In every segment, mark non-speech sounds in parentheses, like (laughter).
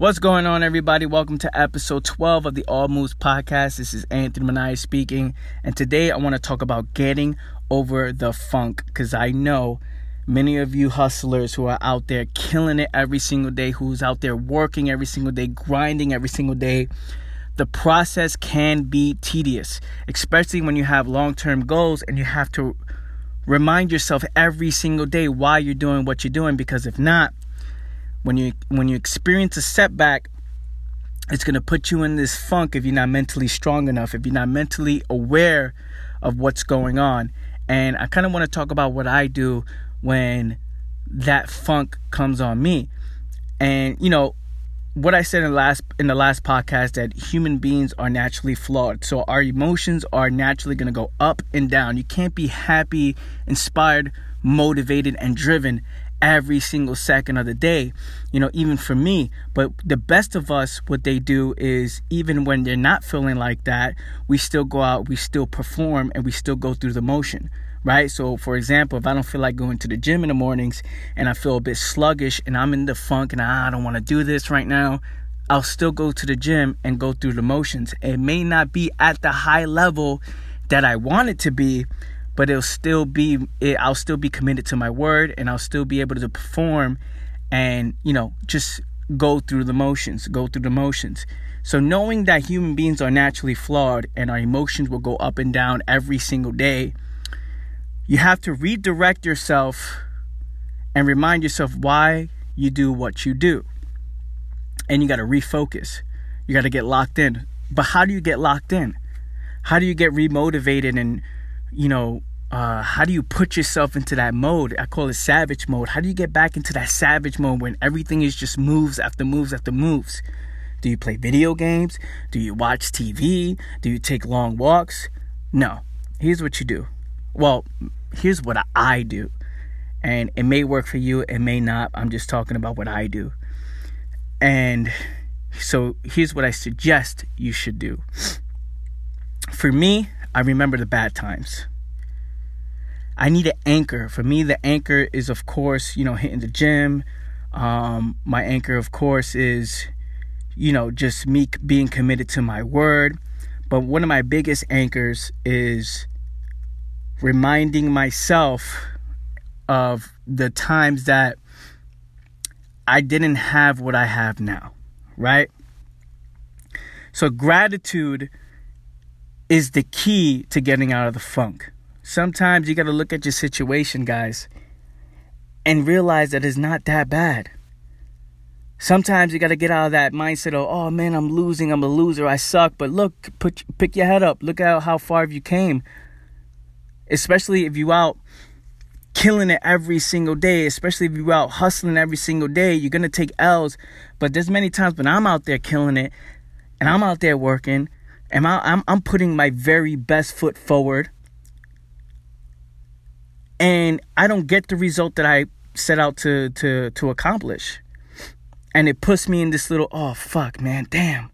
What's going on, everybody? Welcome to episode 12 of the All Moves podcast. This is Anthony Manai speaking, and today I want to talk about getting over the funk because I know many of you hustlers who are out there killing it every single day, who's out there working every single day, grinding every single day. The process can be tedious, especially when you have long term goals and you have to remind yourself every single day why you're doing what you're doing because if not, when you when you experience a setback it's going to put you in this funk if you're not mentally strong enough if you're not mentally aware of what's going on. And i kind of want to talk about what i do when that funk comes on me. And you know what i said in the last in the last podcast that human beings are naturally flawed. So our emotions are naturally going to go up and down. You can't be happy inspired motivated and driven every single second of the day, you know, even for me. But the best of us, what they do is even when they're not feeling like that, we still go out, we still perform, and we still go through the motion. Right. So, for example, if I don't feel like going to the gym in the mornings and I feel a bit sluggish and I'm in the funk and I don't want to do this right now, I'll still go to the gym and go through the motions. It may not be at the high level that I want it to be, but it'll still be it, I'll still be committed to my word and I'll still be able to perform and you know just go through the motions go through the motions. So knowing that human beings are naturally flawed and our emotions will go up and down every single day you have to redirect yourself and remind yourself why you do what you do. And you got to refocus. You got to get locked in. But how do you get locked in? How do you get remotivated and you know uh, how do you put yourself into that mode? I call it savage mode. How do you get back into that savage mode when everything is just moves after moves after moves? Do you play video games? Do you watch TV? Do you take long walks? No. Here's what you do. Well, here's what I do. And it may work for you, it may not. I'm just talking about what I do. And so here's what I suggest you should do. For me, I remember the bad times. I need an anchor. For me, the anchor is, of course, you know, hitting the gym. Um, my anchor, of course, is, you know, just me being committed to my word. But one of my biggest anchors is reminding myself of the times that I didn't have what I have now, right? So, gratitude is the key to getting out of the funk. Sometimes you got to look at your situation, guys, and realize that it's not that bad. Sometimes you got to get out of that mindset of, oh man, I'm losing, I'm a loser, I suck. But look, put pick your head up. Look at how far you came. Especially if you out killing it every single day, especially if you out hustling every single day, you're gonna take L's. But there's many times when I'm out there killing it, and I'm out there working, and I'm I'm putting my very best foot forward and I don't get the result that I set out to to to accomplish. And it puts me in this little oh fuck, man, damn.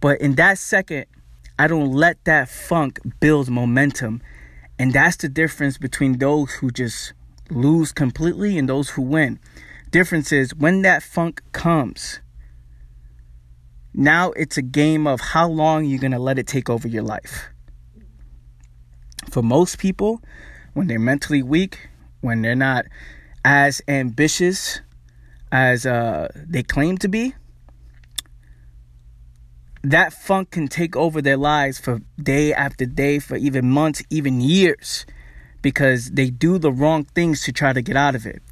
But in that second, I don't let that funk build momentum. And that's the difference between those who just lose completely and those who win. Difference is when that funk comes, now it's a game of how long you're going to let it take over your life. For most people, when they're mentally weak, when they're not as ambitious as uh, they claim to be, that funk can take over their lives for day after day, for even months, even years, because they do the wrong things to try to get out of it.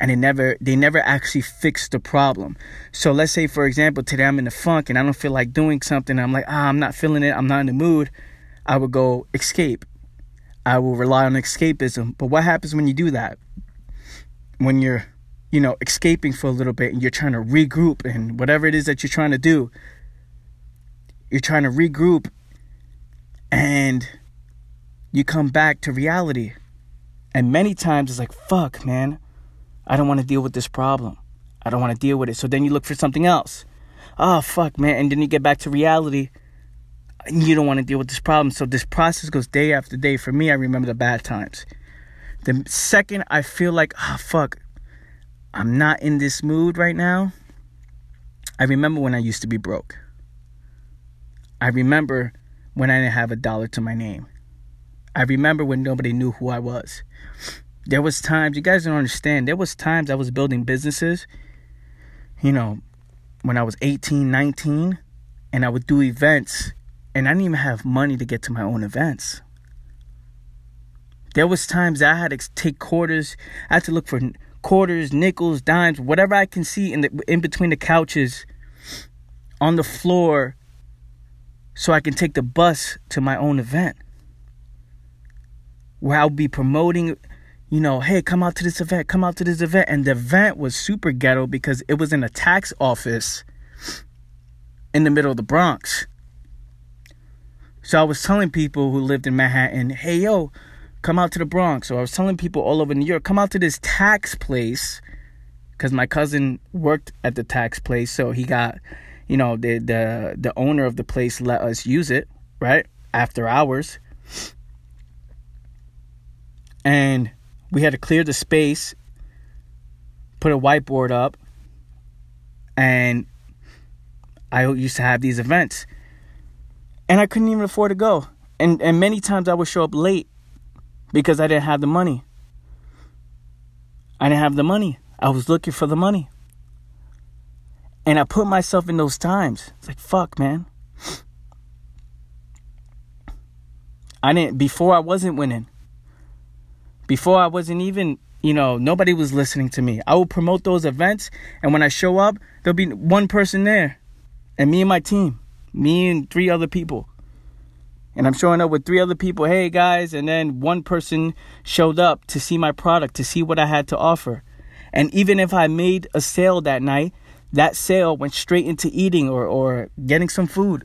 And they never they never actually fix the problem. So let's say for example today I'm in the funk and I don't feel like doing something. I'm like, ah, I'm not feeling it, I'm not in the mood. I would go escape. I will rely on escapism. But what happens when you do that? When you're, you know, escaping for a little bit and you're trying to regroup and whatever it is that you're trying to do, you're trying to regroup and you come back to reality. And many times it's like, fuck, man, I don't want to deal with this problem. I don't want to deal with it. So then you look for something else. Oh, fuck, man. And then you get back to reality you don't want to deal with this problem. So this process goes day after day. For me, I remember the bad times. The second I feel like, oh, fuck, I'm not in this mood right now, I remember when I used to be broke. I remember when I didn't have a dollar to my name. I remember when nobody knew who I was. There was times you guys don't understand. There was times I was building businesses, you know, when I was 18, 19, and I would do events and I didn't even have money to get to my own events. There was times I had to take quarters. I had to look for quarters, nickels, dimes, whatever I can see in the in between the couches on the floor so I can take the bus to my own event. Where I'll be promoting, you know, hey, come out to this event, come out to this event. And the event was super ghetto because it was in a tax office in the middle of the Bronx. So I was telling people who lived in Manhattan, hey, yo, come out to the Bronx. Or I was telling people all over New York, come out to this tax place. Because my cousin worked at the tax place. So he got, you know, the, the, the owner of the place let us use it, right? After hours. And we had to clear the space, put a whiteboard up, and I used to have these events. And I couldn't even afford to go. And and many times I would show up late because I didn't have the money. I didn't have the money. I was looking for the money. And I put myself in those times. It's like, fuck, man. I didn't, before I wasn't winning. Before I wasn't even, you know, nobody was listening to me. I would promote those events, and when I show up, there'll be one person there, and me and my team, me and three other people and I'm showing up with three other people, hey guys, and then one person showed up to see my product, to see what I had to offer. And even if I made a sale that night, that sale went straight into eating or, or getting some food.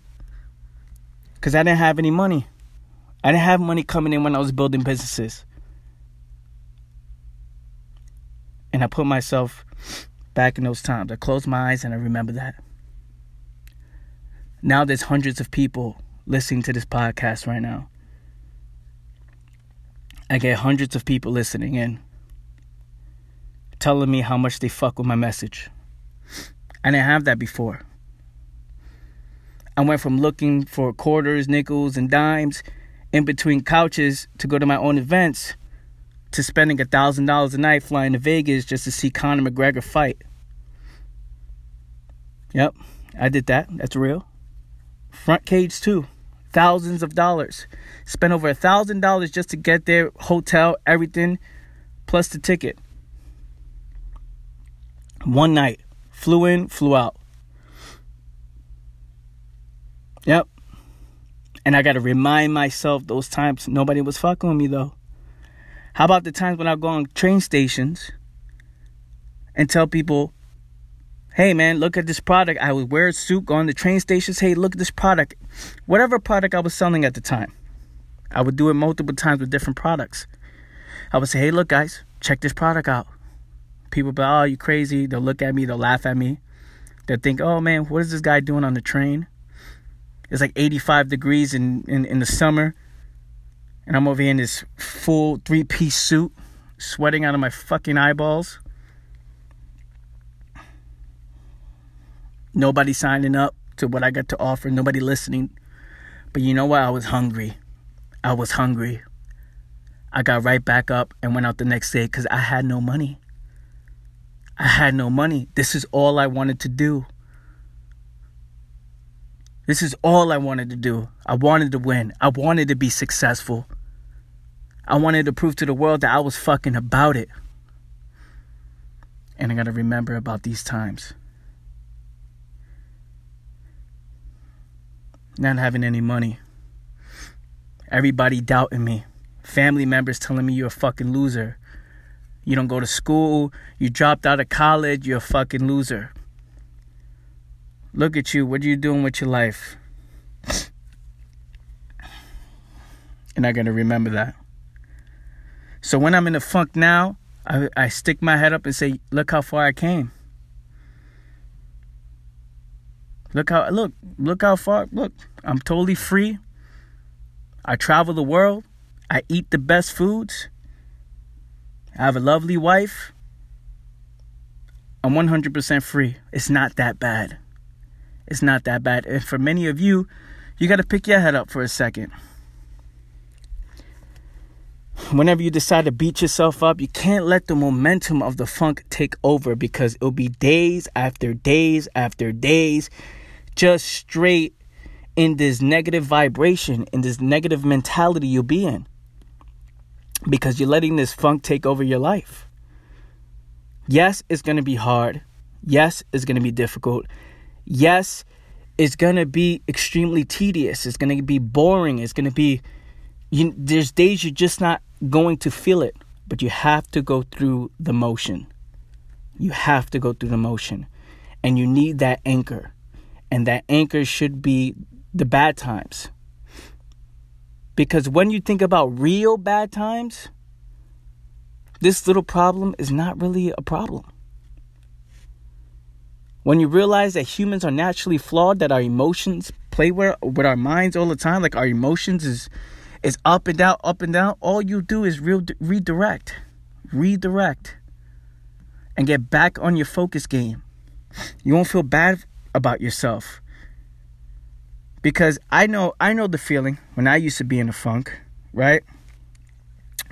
Because I didn't have any money. I didn't have money coming in when I was building businesses. And I put myself back in those times. I closed my eyes and I remember that. Now there's hundreds of people listening to this podcast right now. I get hundreds of people listening in telling me how much they fuck with my message. I didn't have that before. I went from looking for quarters, nickels, and dimes in between couches to go to my own events to spending a thousand dollars a night flying to Vegas just to see Conor McGregor fight. Yep, I did that. That's real. Front cage too thousands of dollars. Spent over a thousand dollars just to get there, hotel, everything, plus the ticket. One night. Flew in, flew out. Yep. And I got to remind myself those times nobody was fucking with me though. How about the times when I go on train stations and tell people, Hey man, look at this product. I would wear a suit, go on the train stations. Hey, look at this product. Whatever product I was selling at the time. I would do it multiple times with different products. I would say, hey, look, guys, check this product out. People be, oh, you crazy. They'll look at me, they'll laugh at me. They'll think, oh man, what is this guy doing on the train? It's like 85 degrees in, in, in the summer. And I'm over here in this full three piece suit, sweating out of my fucking eyeballs. Nobody signing up to what I got to offer, nobody listening. But you know what? I was hungry. I was hungry. I got right back up and went out the next day because I had no money. I had no money. This is all I wanted to do. This is all I wanted to do. I wanted to win. I wanted to be successful. I wanted to prove to the world that I was fucking about it. And I gotta remember about these times. Not having any money. Everybody doubting me. Family members telling me you're a fucking loser. You don't go to school. You dropped out of college. You're a fucking loser. Look at you. What are you doing with your life? And I gotta remember that. So when I'm in the funk now, I, I stick my head up and say, Look how far I came. Look how look, look how far. Look, I'm totally free. I travel the world. I eat the best foods. I have a lovely wife. I'm 100% free. It's not that bad. it's not that bad. And for many of you, you got to pick your head up for a second. Whenever you decide to beat yourself up, you can't let the momentum of the funk take over because it'll be days after days after days just straight in this negative vibration, in this negative mentality you'll be in. Because you're letting this funk take over your life. Yes, it's going to be hard. Yes, it's going to be difficult. Yes, it's going to be extremely tedious. It's going to be boring. It's going to be you, there's days you're just not going to feel it, but you have to go through the motion. You have to go through the motion. And you need that anchor. And that anchor should be the bad times. Because when you think about real bad times, this little problem is not really a problem. When you realize that humans are naturally flawed, that our emotions play with, our minds all the time, like our emotions is is up and down, up and down, all you do is re- redirect, redirect, and get back on your focus game. You won't feel bad about yourself because I know I know the feeling when I used to be in a funk, right?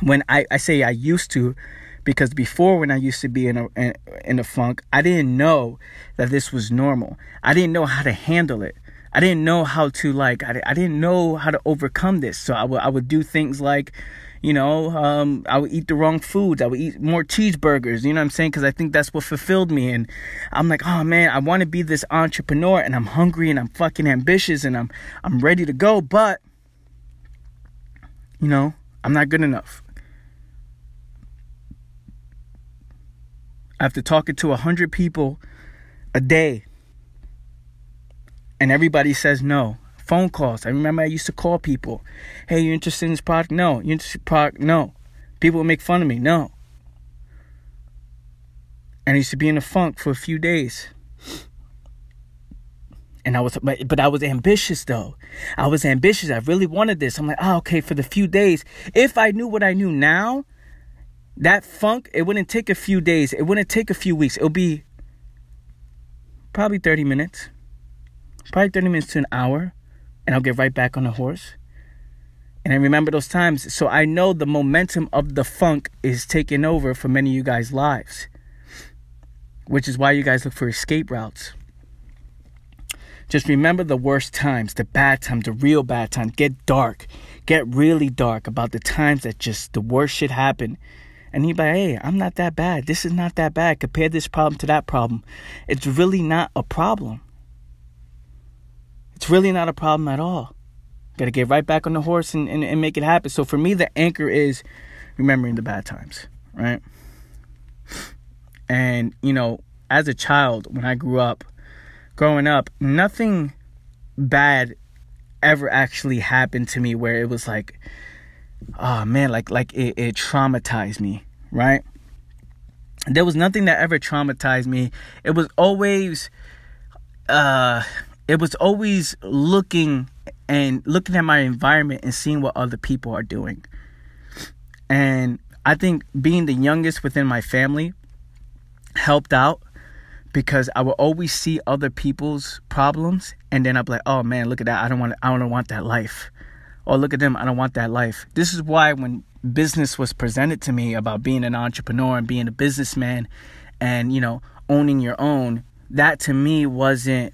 When I, I say I used to because before when I used to be in a in, in a funk, I didn't know that this was normal. I didn't know how to handle it. I didn't know how to like I, I didn't know how to overcome this. So I would I would do things like you know, um, I would eat the wrong foods. I would eat more cheeseburgers. You know what I'm saying? Because I think that's what fulfilled me. And I'm like, oh man, I want to be this entrepreneur, and I'm hungry, and I'm fucking ambitious, and I'm I'm ready to go. But you know, I'm not good enough. After talking to a hundred people a day, and everybody says no. Phone calls. I remember I used to call people. Hey, you interested in this product? No. You interested in product? No. People would make fun of me. No. And I used to be in a funk for a few days. And I was, but I was ambitious though. I was ambitious. I really wanted this. I'm like, oh, okay, for the few days. If I knew what I knew now, that funk, it wouldn't take a few days. It wouldn't take a few weeks. It'll be probably 30 minutes probably 30 minutes to an hour, and I'll get right back on the horse. And I remember those times. So I know the momentum of the funk is taking over for many of you guys' lives, which is why you guys look for escape routes. Just remember the worst times, the bad times, the real bad times. Get dark. Get really dark about the times that just the worst shit happened. And you're like, hey, I'm not that bad. This is not that bad. Compare this problem to that problem. It's really not a problem. It's really not a problem at all. Got to get right back on the horse and, and, and make it happen. So for me, the anchor is remembering the bad times, right? And, you know, as a child, when I grew up, growing up, nothing bad ever actually happened to me where it was like, oh man, like like it, it traumatized me, right? There was nothing that ever traumatized me. It was always uh it was always looking and looking at my environment and seeing what other people are doing. And I think being the youngest within my family helped out because I would always see other people's problems and then I'd be like, "Oh man, look at that. I don't want I don't want that life." Or look at them, I don't want that life. This is why when business was presented to me about being an entrepreneur and being a businessman and, you know, owning your own, that to me wasn't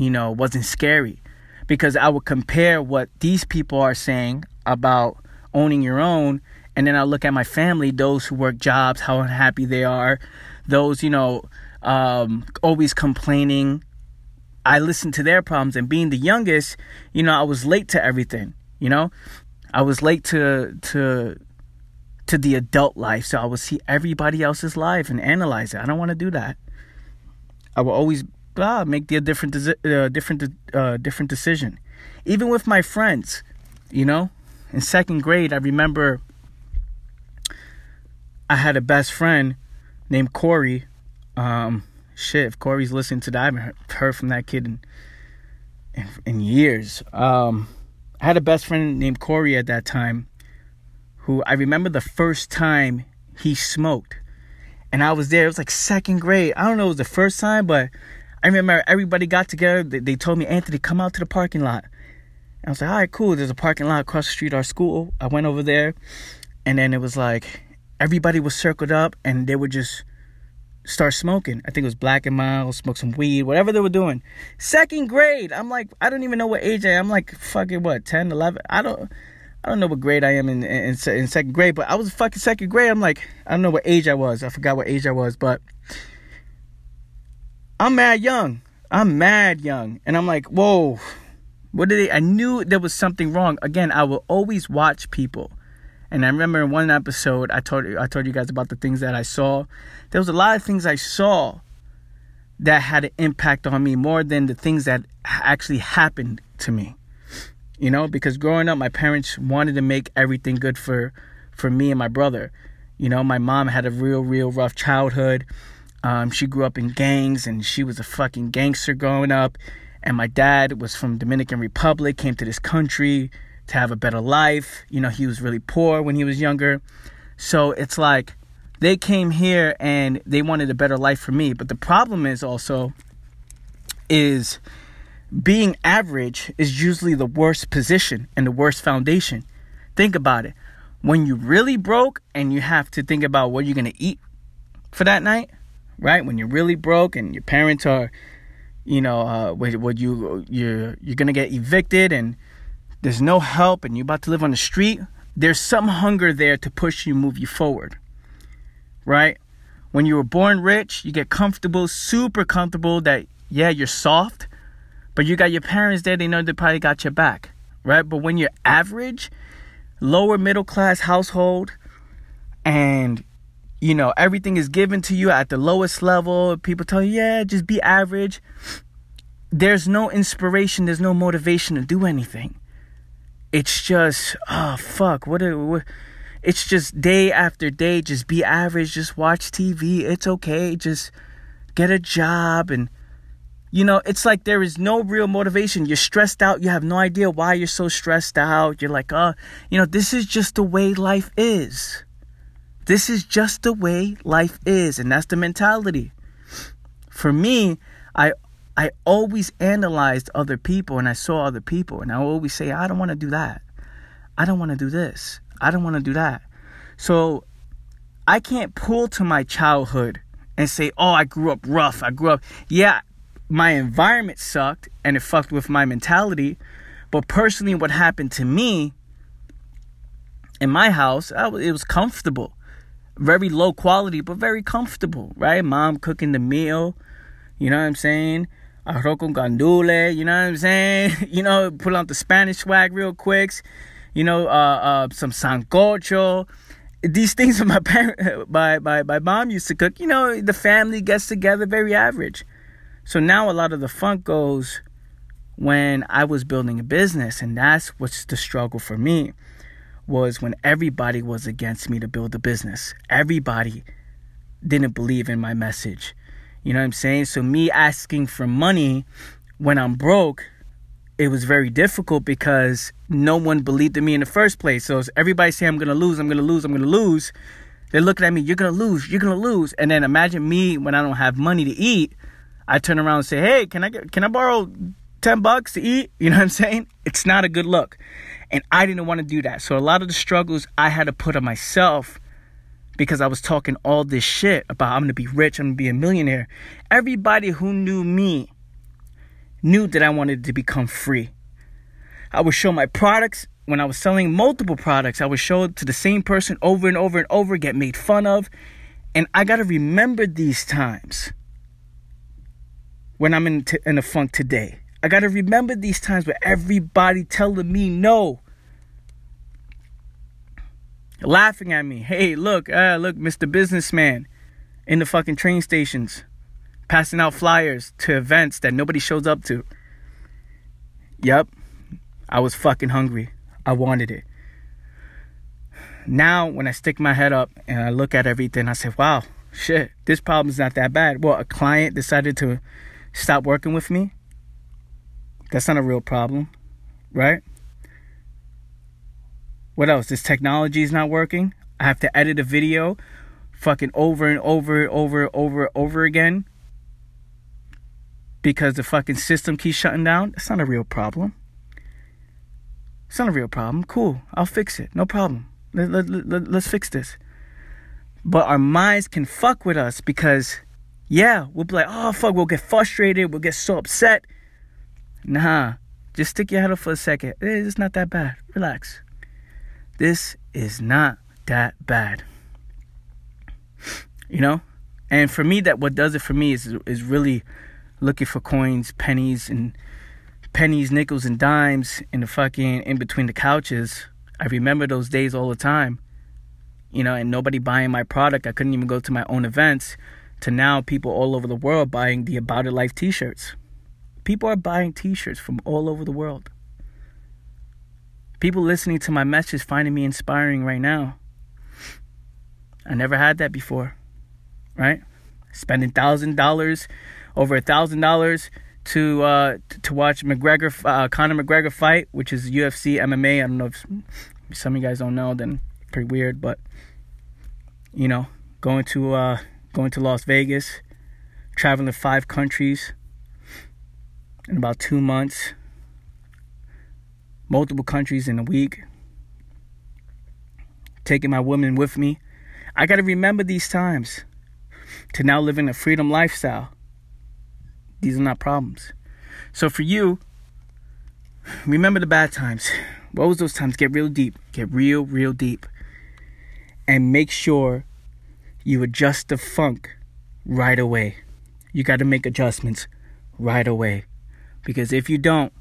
you know, wasn't scary because I would compare what these people are saying about owning your own and then I look at my family, those who work jobs, how unhappy they are, those, you know, um, always complaining. I listened to their problems and being the youngest, you know, I was late to everything, you know? I was late to to to the adult life, so I would see everybody else's life and analyze it. I don't want to do that. I will always blah, make the different uh, different uh, different decision. Even with my friends, you know, in second grade, I remember I had a best friend named Corey. Um, shit, if Corey's listening to that, I haven't heard from that kid in in, in years. Um, I had a best friend named Corey at that time, who I remember the first time he smoked, and I was there. It was like second grade. I don't know, it was the first time, but I remember everybody got together. They, they told me, Anthony, come out to the parking lot. And I was like, all right, cool. There's a parking lot across the street, our school. I went over there, and then it was like everybody was circled up, and they would just start smoking. I think it was Black and Mild, smoke some weed, whatever they were doing. Second grade, I'm like, I don't even know what age I am. I'm like, fucking what, 10, 11? I don't. I don't know what grade I am in, in in second grade, but I was fucking second grade. I'm like, I don't know what age I was. I forgot what age I was, but I'm mad young. I'm mad young, and I'm like, whoa, what did they? I knew there was something wrong. Again, I will always watch people, and I remember in one episode I told I told you guys about the things that I saw. There was a lot of things I saw that had an impact on me more than the things that actually happened to me you know because growing up my parents wanted to make everything good for for me and my brother you know my mom had a real real rough childhood um, she grew up in gangs and she was a fucking gangster growing up and my dad was from dominican republic came to this country to have a better life you know he was really poor when he was younger so it's like they came here and they wanted a better life for me but the problem is also is being average is usually the worst position and the worst foundation. Think about it. When you really broke and you have to think about what you're going to eat for that night, right? When you're really broke and your parents are, you know, uh, what you you're you're to get evicted and there's no help and you're about to live on the street, there's some hunger there to push you, move you forward, right? When you were born rich, you get comfortable, super comfortable that yeah, you're soft, but you got your parents there, they know they probably got your back, right? But when you're average, lower middle class household, and you know, everything is given to you at the lowest level, people tell you, yeah, just be average. There's no inspiration, there's no motivation to do anything. It's just, oh, fuck, what, what it's just day after day, just be average, just watch TV. It's okay, just get a job and you know, it's like there is no real motivation. You're stressed out. You have no idea why you're so stressed out. You're like, uh, you know, this is just the way life is. This is just the way life is. And that's the mentality. For me, I I always analyzed other people and I saw other people and I always say, I don't want to do that. I don't want to do this. I don't want to do that. So I can't pull to my childhood and say, oh, I grew up rough. I grew up, yeah, my environment sucked and it fucked with my mentality. But personally, what happened to me in my house, it was comfortable. Very low quality, but very comfortable, right? Mom cooking the meal, you know what I'm saying? Arroz con gandule, you know what I'm saying? (laughs) you know, pull out the Spanish swag real quick. You know, uh, uh, some sancocho. These things (laughs) my parent, my, my, my mom used to cook. You know, the family gets together, very average. So now a lot of the funk goes when I was building a business, and that's what's the struggle for me was when everybody was against me to build a business. Everybody didn't believe in my message. You know what I'm saying? So me asking for money when I'm broke, it was very difficult because no one believed in me in the first place. So everybody saying I'm gonna lose, I'm gonna lose, I'm gonna lose. They're looking at me, you're gonna lose, you're gonna lose. And then imagine me when I don't have money to eat I turn around and say, "Hey, can I get, can I borrow 10 bucks to eat?" You know what I'm saying? It's not a good look. And I didn't want to do that. So a lot of the struggles I had to put on myself because I was talking all this shit about I'm going to be rich, I'm going to be a millionaire. Everybody who knew me knew that I wanted to become free. I would show my products when I was selling multiple products. I would show it to the same person over and over and over, get made fun of. And I got to remember these times when I'm in, t- in a funk today. I got to remember these times where everybody telling me no. Laughing at me. Hey, look, uh, look, Mr. Businessman in the fucking train stations, passing out flyers to events that nobody shows up to. Yep, I was fucking hungry. I wanted it. Now, when I stick my head up and I look at everything, I say, wow, shit, this problem's not that bad. Well, a client decided to stop working with me, that's not a real problem, right? What else? This technology is not working. I have to edit a video fucking over and over and over and over and over again. because the fucking system keeps shutting down, it's not a real problem. It's not a real problem. Cool. I'll fix it. No problem. Let, let, let, let's fix this. But our minds can fuck with us because, yeah, we'll be like, oh, fuck, we'll get frustrated. We'll get so upset. Nah, just stick your head up for a second. Eh, it's not that bad. Relax. This is not that bad. You know? And for me, that what does it for me is is really looking for coins, pennies, and pennies, nickels, and dimes in the fucking in between the couches. I remember those days all the time. You know, and nobody buying my product. I couldn't even go to my own events. To now, people all over the world buying the About It Life T-shirts. People are buying T-shirts from all over the world. People listening to my message finding me inspiring right now. I never had that before, right? Spending thousand dollars, over a thousand dollars to uh, to watch McGregor, uh, Conor McGregor fight, which is UFC MMA. I don't know if some of you guys don't know, then pretty weird, but you know, going to uh, going to Las Vegas, traveling to five countries in about two months, multiple countries in a week, taking my woman with me. I got to remember these times to now live in a freedom lifestyle these are not problems. So for you, remember the bad times. What was those times? Get real deep. Get real, real deep. And make sure you adjust the funk right away. You got to make adjustments right away. Because if you don't,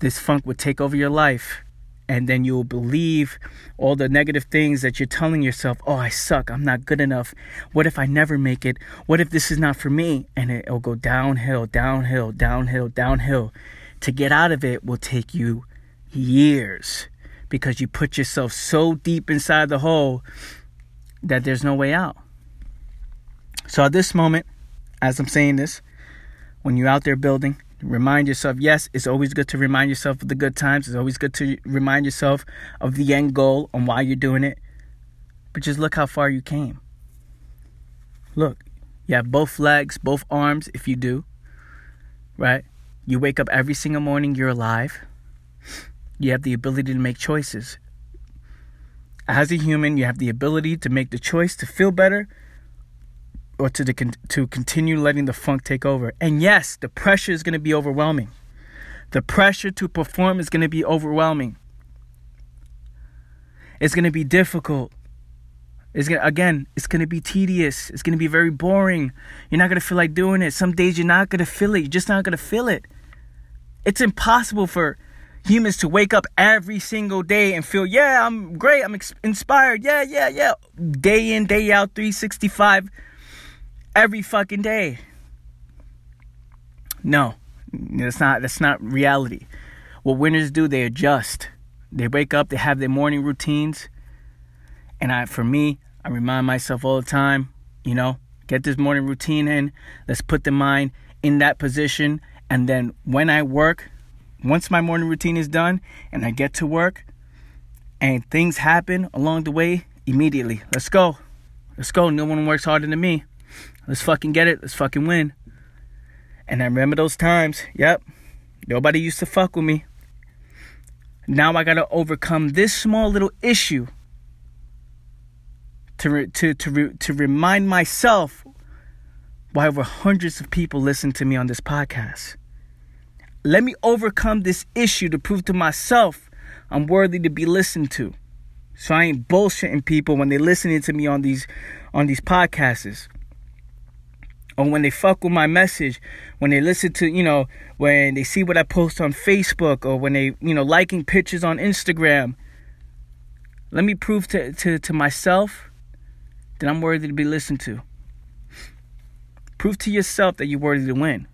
this funk would take over your life and then you'll believe all the negative things that you're telling yourself oh i suck. I'm not good enough. What if i never make it? What if this is not for me? And it'll go downhill downhill downhill downhill. To get out of it will take you years because you put yourself so deep inside the hole that there's no way out. So at this moment as i'm saying this when you're out there building Remind yourself, yes, it's always good to remind yourself of the good times. It's always good to remind yourself of the end goal and why you're doing it. But just look how far you came. Look, you have both legs, both arms, if you do, right? You wake up every single morning, you're alive. You have the ability to make choices. As a human, you have the ability to make the choice to feel better or to the, to continue letting the funk take over. And yes, the pressure is going to be overwhelming. The pressure to perform is going to be overwhelming. It's going to be difficult. It's gonna again, it's gonna be tedious. It's gonna be very boring. You're not gonna feel like doing it. Some days you're not gonna feel it. You're just not gonna feel it. It's impossible for humans to wake up every single day and feel, yeah, I'm great. I'm ex- inspired. Yeah, yeah, yeah. Day in, day out, 365 every fucking day. No, that's not that's not reality. What winners do, they adjust. They wake up, they have their morning routines. And I for me, I remind myself all the time, you know, get this morning routine in. Let's put the mind in that position and then when I work, once my morning routine is done and I get to work and things happen along the way, immediately, let's go. Let's go. No one works harder than me. Let's fucking get it. Let's fucking win. And I remember those times. Yep. Nobody used to fuck with me. Now I got to overcome this small little issue to re- to to re- to remind myself why over hundreds of people listen to me on this podcast. Let me overcome this issue to prove to myself I'm worthy to be listened to. So I ain't bullshitting people when they're listening to me on these on these podcasts or when they fuck with my message, when they listen to, you know, when they see what I post on Facebook or when they, you know, liking pictures on Instagram. Let me prove to, to, to myself that I'm worthy to be listened to. Prove to yourself that you're worthy to win.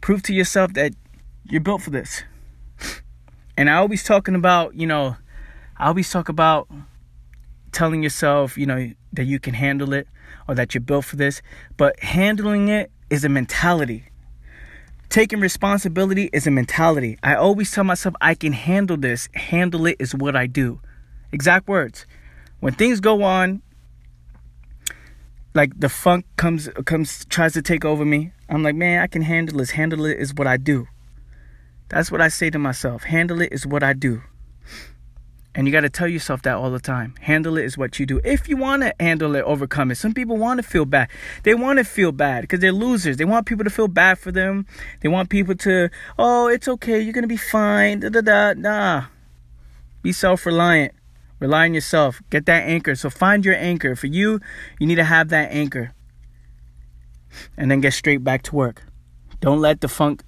Prove to yourself that you're built for this. And I always talking about, you know, I always talk about telling yourself, you know, that you can handle it or that you're built for this, but handling it is a mentality. Taking responsibility is a mentality. I always tell myself I can handle this. Handle it is what I do. Exact words. When things go on like the funk comes comes tries to take over me. I'm like, man, I can handle this. Handle it is what I do. That's what I say to myself. Handle it is what I do. And you got to tell yourself that all the time. Handle it is what you do. If you want to handle it, overcome it. Some people want to feel bad. They want to feel bad because they're losers. They want people to feel bad for them. They want people to, oh, it's okay. You're going to be fine. Da da da. Nah. Be self reliant. Rely on yourself. Get that anchor. So find your anchor. For you, you need to have that anchor. And then get straight back to work. Don't let the funk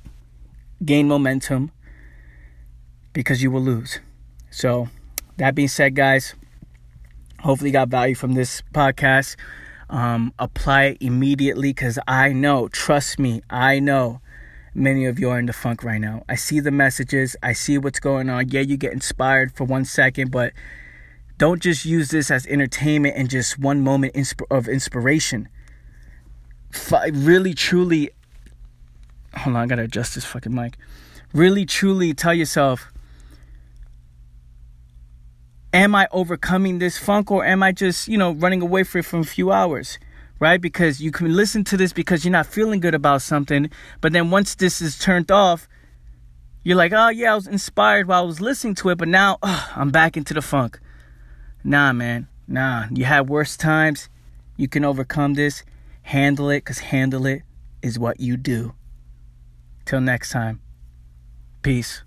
gain momentum because you will lose. So, that being said, guys, hopefully you got value from this podcast. Um, apply it immediately because I know, trust me, I know many of you are in the funk right now. I see the messages, I see what's going on. Yeah, you get inspired for one second, but don't just use this as entertainment and just one moment of inspiration. F- really, truly, hold on, I gotta adjust this fucking mic. Really, truly tell yourself, am I overcoming this funk or am I just, you know, running away from it for a few hours? Right? Because you can listen to this because you're not feeling good about something, but then once this is turned off, you're like, oh yeah, I was inspired while I was listening to it, but now I'm back into the funk. Nah, man. Nah. You had worse times. You can overcome this. Handle it, because handle it is what you do. Till next time. Peace.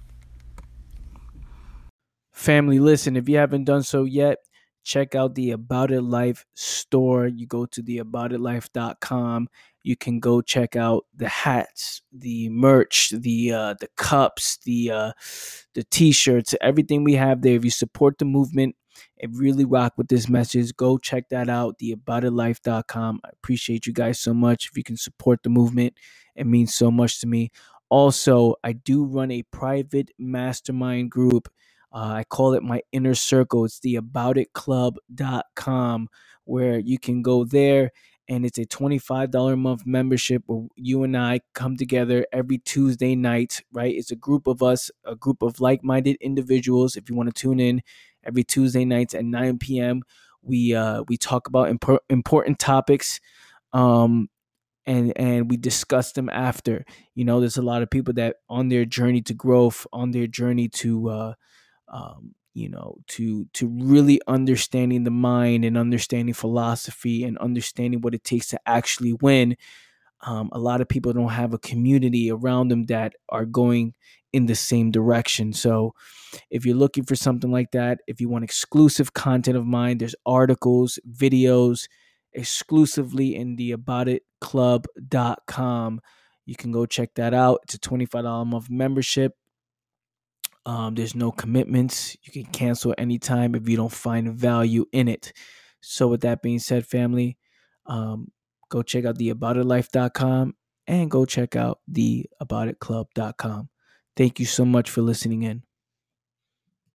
Family, listen, if you haven't done so yet, check out the About It Life store. You go to the aboutitlife.com. You can go check out the hats, the merch, the uh, the cups, the uh, the t-shirts, everything we have there. If you support the movement and really rock with this message, go check that out, the aboutitlife.com. I appreciate you guys so much. If you can support the movement, it means so much to me. Also, I do run a private mastermind group uh, I call it my inner circle. It's the aboutitclub.com where you can go there and it's a $25 a month membership where you and I come together every Tuesday night, right? It's a group of us, a group of like minded individuals. If you want to tune in every Tuesday nights at 9 p.m., we, uh, we talk about imp- important topics. Um, and and we discuss them after you know there's a lot of people that on their journey to growth on their journey to uh um, you know to to really understanding the mind and understanding philosophy and understanding what it takes to actually win um, a lot of people don't have a community around them that are going in the same direction. So if you're looking for something like that if you want exclusive content of mine there's articles videos exclusively in the aboutitclub.com you can go check that out. It's a $25 a month membership um, there's no commitments. You can cancel anytime if you don't find value in it. So, with that being said, family, um, go check out the aboutitlife.com and go check out the aboutitclub.com. Thank you so much for listening in.